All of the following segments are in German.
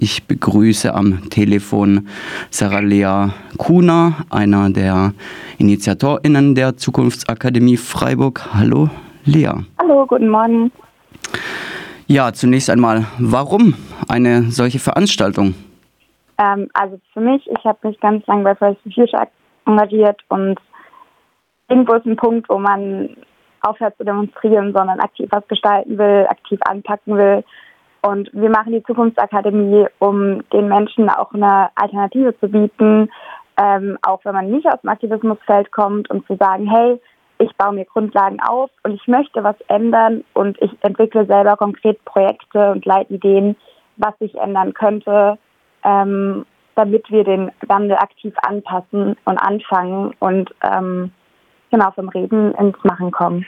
Ich begrüße am Telefon Sarah Lea Kuhner, einer der InitiatorInnen der Zukunftsakademie Freiburg. Hallo, Lea. Hallo, guten Morgen. Ja, zunächst einmal, warum eine solche Veranstaltung? Ähm, also für mich, ich habe mich ganz lange bei Fridays for Future engagiert und irgendwo ist ein Punkt, wo man aufhört zu demonstrieren, sondern aktiv was gestalten will, aktiv anpacken will. Und wir machen die Zukunftsakademie, um den Menschen auch eine Alternative zu bieten, ähm, auch wenn man nicht aus dem Aktivismusfeld kommt und zu sagen, hey, ich baue mir Grundlagen auf und ich möchte was ändern und ich entwickle selber konkret Projekte und Leitideen, was sich ändern könnte, ähm, damit wir den Wandel aktiv anpassen und anfangen und ähm, genau vom Reden ins Machen kommen.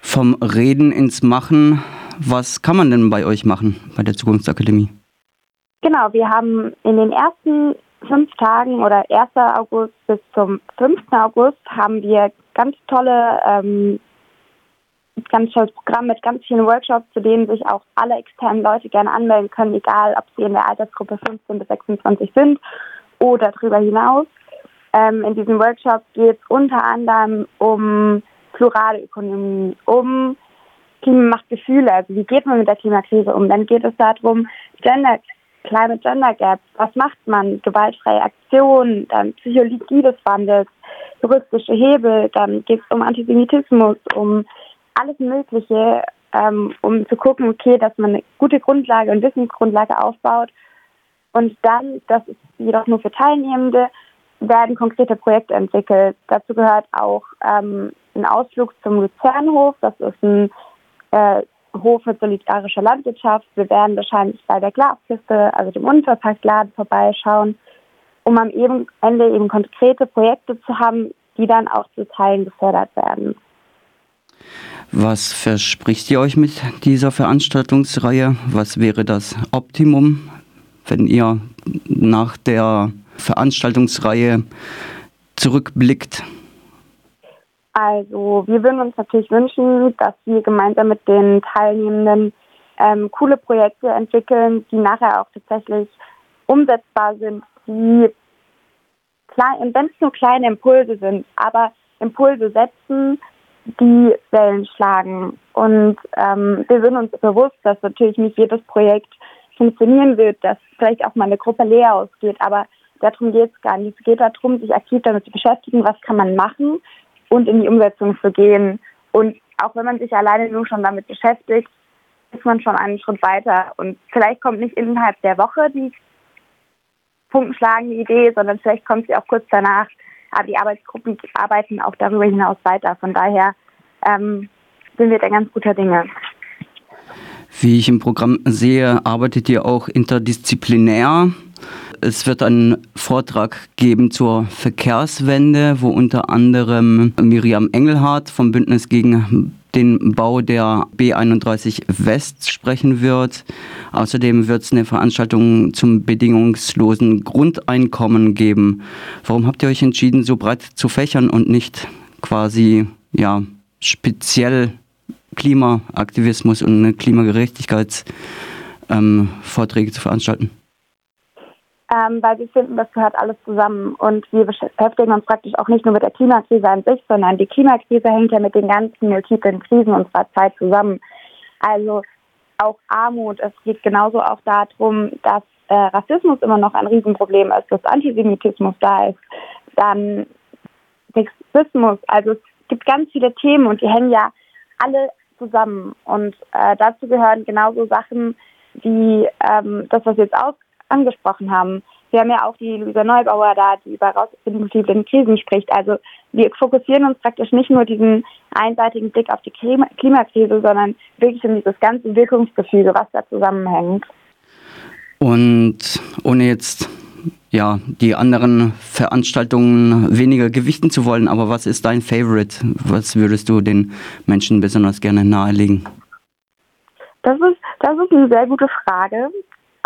Vom Reden ins Machen, was kann man denn bei euch machen, bei der Zukunftsakademie? Genau, wir haben in den ersten fünf Tagen oder 1. August bis zum 5. August haben wir ganz tolle, ähm, ganz tolles Programm mit ganz vielen Workshops, zu denen sich auch alle externen Leute gerne anmelden können, egal ob sie in der Altersgruppe 15 bis 26 sind oder darüber hinaus. Ähm, in diesem Workshop geht es unter anderem um plurale Ökonomie, um Klima macht Gefühle, also wie geht man mit der Klimakrise um? Dann geht es darum, Gender Climate Gender Gap, was macht man? Gewaltfreie Aktion, dann Psychologie des Wandels, juristische Hebel, dann geht es um Antisemitismus, um alles Mögliche, ähm, um zu gucken, okay, dass man eine gute Grundlage und Wissensgrundlage aufbaut. Und dann, das ist jedoch nur für Teilnehmende, werden konkrete Projekte entwickelt. Dazu gehört auch ähm, ein Ausflug zum Luzernhof. Das ist ein äh, Hof mit solidarischer Landwirtschaft. Wir werden wahrscheinlich bei der Glaskiste, also dem Unverpacktladen, vorbeischauen, um am Ende eben konkrete Projekte zu haben, die dann auch zu Teilen gefördert werden. Was verspricht ihr euch mit dieser Veranstaltungsreihe? Was wäre das Optimum, wenn ihr nach der Veranstaltungsreihe zurückblickt? Also wir würden uns natürlich wünschen, dass wir gemeinsam mit den Teilnehmenden ähm, coole Projekte entwickeln, die nachher auch tatsächlich umsetzbar sind, die klein, wenn es nur kleine Impulse sind, aber Impulse setzen, die Wellen schlagen. Und ähm, wir sind uns bewusst, dass natürlich nicht jedes Projekt funktionieren wird, dass vielleicht auch mal eine Gruppe leer ausgeht, aber darum geht es gar nicht. Es geht darum, sich aktiv damit zu beschäftigen, was kann man machen und in die Umsetzung zu gehen. Und auch wenn man sich alleine nur schon damit beschäftigt, ist man schon einen Schritt weiter. Und vielleicht kommt nicht innerhalb der Woche die punktenschlagende Idee, sondern vielleicht kommt sie auch kurz danach. Aber die Arbeitsgruppen arbeiten auch darüber hinaus weiter. Von daher ähm, sind wir da ganz guter Dinge. Wie ich im Programm sehe, arbeitet ihr auch interdisziplinär. Es wird einen Vortrag geben zur Verkehrswende, wo unter anderem Miriam Engelhardt vom Bündnis gegen den Bau der B31 West sprechen wird. Außerdem wird es eine Veranstaltung zum bedingungslosen Grundeinkommen geben. Warum habt ihr euch entschieden, so breit zu fächern und nicht quasi ja, speziell Klimaaktivismus und Klimagerechtigkeitsvorträge ähm, zu veranstalten? Ähm, weil wir finden, das gehört alles zusammen. Und wir beschäftigen uns praktisch auch nicht nur mit der Klimakrise an sich, sondern die Klimakrise hängt ja mit den ganzen multiplen Krisen unserer Zeit zusammen. Also auch Armut, es geht genauso auch darum, dass äh, Rassismus immer noch ein Riesenproblem ist, dass Antisemitismus da ist, dann Sexismus, also es gibt ganz viele Themen und die hängen ja alle zusammen. Und äh, dazu gehören genauso Sachen wie ähm, das, was jetzt aus angesprochen haben. Wir haben ja auch die Luisa Neubauer da, die über rausfindungsliebenden Krisen spricht. Also wir fokussieren uns praktisch nicht nur diesen einseitigen Blick auf die Klima Klimakrise, sondern wirklich um dieses ganze Wirkungsgefüge, was da zusammenhängt. Und ohne jetzt ja, die anderen Veranstaltungen weniger gewichten zu wollen, aber was ist dein Favorite? Was würdest du den Menschen besonders gerne nahelegen? Das ist, das ist eine sehr gute Frage.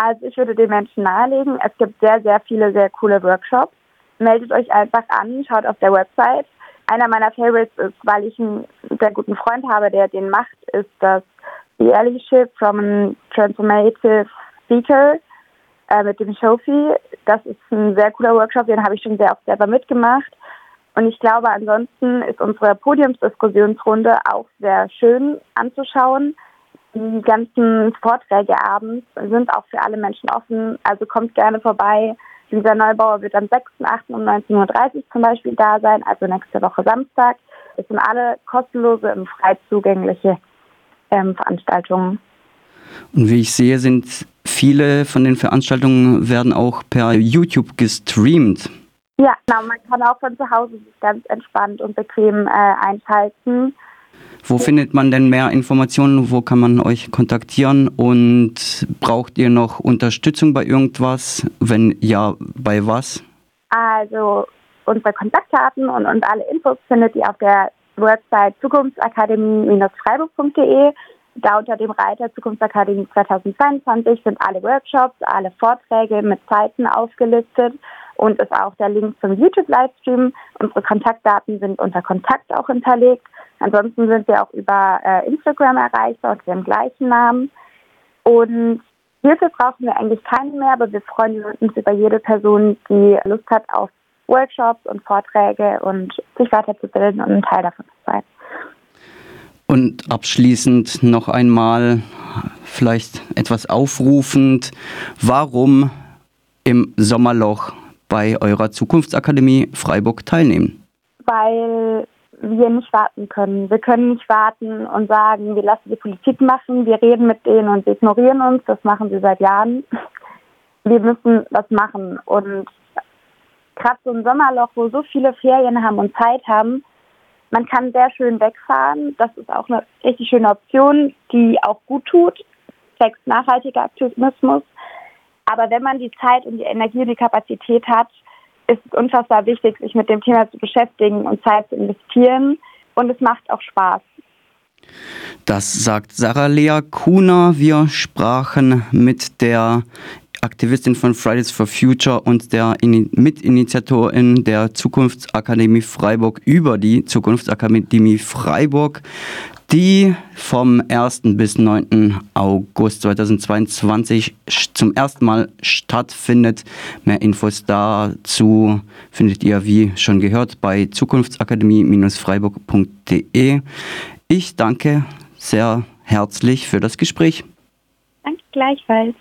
Also ich würde den Menschen nahelegen, es gibt sehr, sehr viele sehr coole Workshops. Meldet euch einfach an, schaut auf der Website. Einer meiner Favorites ist, weil ich einen sehr guten Freund habe, der den macht, ist das The Allyship from a Transformative Speaker äh, mit dem Shofi. Das ist ein sehr cooler Workshop, den habe ich schon sehr oft selber mitgemacht. Und ich glaube, ansonsten ist unsere Podiumsdiskussionsrunde auch sehr schön anzuschauen. Die ganzen Vorträge abends sind auch für alle Menschen offen. Also kommt gerne vorbei. Dieser Neubauer wird am 6.8. um 19.30 Uhr zum Beispiel da sein, also nächste Woche Samstag. Es sind alle kostenlose und frei zugängliche ähm, Veranstaltungen. Und wie ich sehe, sind viele von den Veranstaltungen werden auch per YouTube gestreamt. Ja, genau. Man kann auch von zu Hause sich ganz entspannt und bequem äh, einschalten. Wo findet man denn mehr Informationen? Wo kann man euch kontaktieren? Und braucht ihr noch Unterstützung bei irgendwas? Wenn ja, bei was? Also unsere Kontaktdaten und, und alle Infos findet ihr auf der Website zukunftsakademie-freiburg.de. Da unter dem Reiter Zukunftsakademie 2022 sind alle Workshops, alle Vorträge mit Zeiten aufgelistet und ist auch der Link zum YouTube-Livestream. Unsere Kontaktdaten sind unter Kontakt auch hinterlegt. Ansonsten sind wir auch über äh, Instagram erreichbar unter dem gleichen Namen. Und Hilfe brauchen wir eigentlich keine mehr, aber wir freuen uns über jede Person, die Lust hat auf Workshops und Vorträge und sich weiterzubilden und ein Teil davon zu sein. Und abschließend noch einmal vielleicht etwas aufrufend, warum im Sommerloch bei eurer Zukunftsakademie Freiburg teilnehmen? Weil wir nicht warten können. Wir können nicht warten und sagen, wir lassen die Politik machen, wir reden mit denen und sie ignorieren uns. Das machen sie seit Jahren. Wir müssen was machen. Und gerade so ein Sommerloch, wo so viele Ferien haben und Zeit haben, man kann sehr schön wegfahren. Das ist auch eine richtig schöne Option, die auch gut tut. Sechs nachhaltiger Aktivismus. Aber wenn man die Zeit und die Energie und die Kapazität hat, ist es unfassbar wichtig, sich mit dem Thema zu beschäftigen und Zeit zu investieren. Und es macht auch Spaß. Das sagt Sarah Lea Kuhner. Wir sprachen mit der Aktivistin von Fridays for Future und der Mitinitiatorin der Zukunftsakademie Freiburg über die Zukunftsakademie Freiburg, die vom 1. bis 9. August 2022 zum ersten Mal stattfindet. Mehr Infos dazu findet ihr, wie schon gehört, bei zukunftsakademie-freiburg.de. Ich danke sehr herzlich für das Gespräch. Danke gleichfalls.